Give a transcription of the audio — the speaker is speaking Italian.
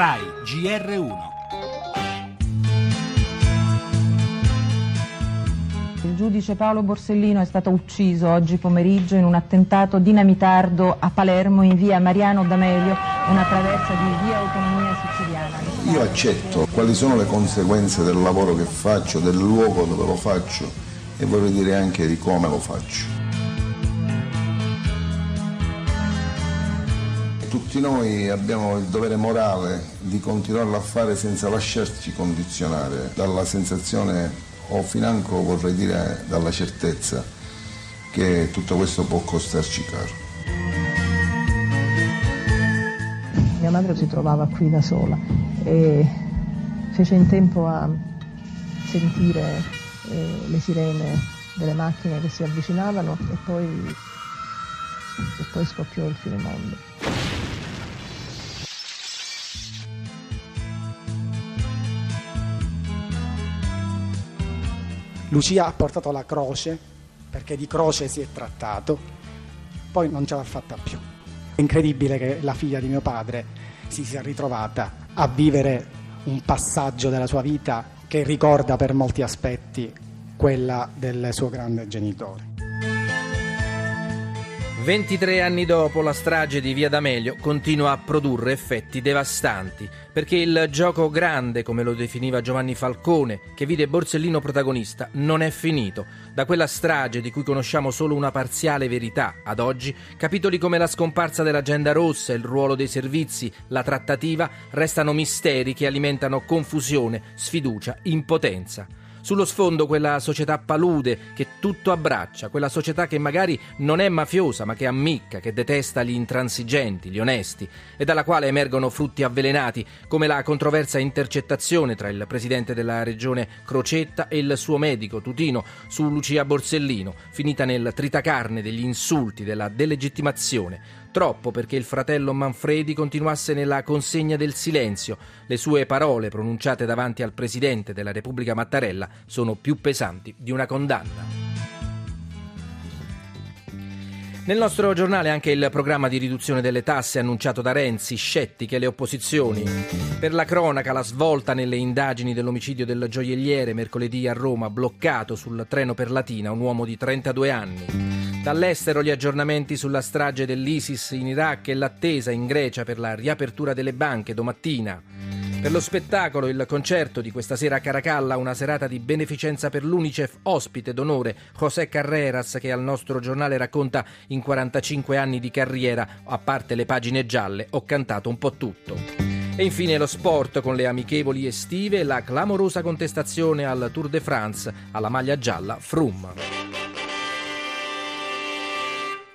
RAI GR1 Il giudice Paolo Borsellino è stato ucciso oggi pomeriggio in un attentato dinamitardo a Palermo in via Mariano D'Amelio, una traversa di via Autonomia Siciliana. Io accetto quali sono le conseguenze del lavoro che faccio, del luogo dove lo faccio e vorrei dire anche di come lo faccio. Tutti noi abbiamo il dovere morale di continuarlo a fare senza lasciarci condizionare dalla sensazione o financo vorrei dire dalla certezza che tutto questo può costarci caro. Mia madre si trovava qui da sola e fece in tempo a sentire eh, le sirene delle macchine che si avvicinavano e poi, e poi scoppiò il finimondo. Lucia ha portato la croce, perché di croce si è trattato, poi non ce l'ha fatta più. È incredibile che la figlia di mio padre si sia ritrovata a vivere un passaggio della sua vita che ricorda per molti aspetti quella del suo grande genitore. 23 anni dopo la strage di Via D'Amelio continua a produrre effetti devastanti, perché il gioco grande, come lo definiva Giovanni Falcone, che vide Borsellino protagonista, non è finito. Da quella strage di cui conosciamo solo una parziale verità, ad oggi, capitoli come la scomparsa dell'agenda rossa, il ruolo dei servizi, la trattativa, restano misteri che alimentano confusione, sfiducia, impotenza. Sullo sfondo quella società palude che tutto abbraccia, quella società che magari non è mafiosa ma che ammicca, che detesta gli intransigenti, gli onesti e dalla quale emergono frutti avvelenati come la controversa intercettazione tra il presidente della regione Crocetta e il suo medico Tutino su Lucia Borsellino, finita nel tritacarne degli insulti, della delegittimazione, Troppo perché il fratello Manfredi continuasse nella consegna del silenzio. Le sue parole pronunciate davanti al presidente della Repubblica Mattarella sono più pesanti di una condanna. Nel nostro giornale anche il programma di riduzione delle tasse annunciato da Renzi, scettiche le opposizioni. Per la cronaca la svolta nelle indagini dell'omicidio del gioielliere mercoledì a Roma, bloccato sul treno per Latina un uomo di 32 anni. Dall'estero gli aggiornamenti sulla strage dell'ISIS in Iraq e l'attesa in Grecia per la riapertura delle banche domattina. Per lo spettacolo il concerto di questa sera a Caracalla, una serata di beneficenza per l'Unicef, ospite d'onore José Carreras che al nostro giornale racconta in 45 anni di carriera, a parte le pagine gialle, ho cantato un po' tutto. E infine lo sport con le amichevoli estive e la clamorosa contestazione al Tour de France alla maglia gialla Froome.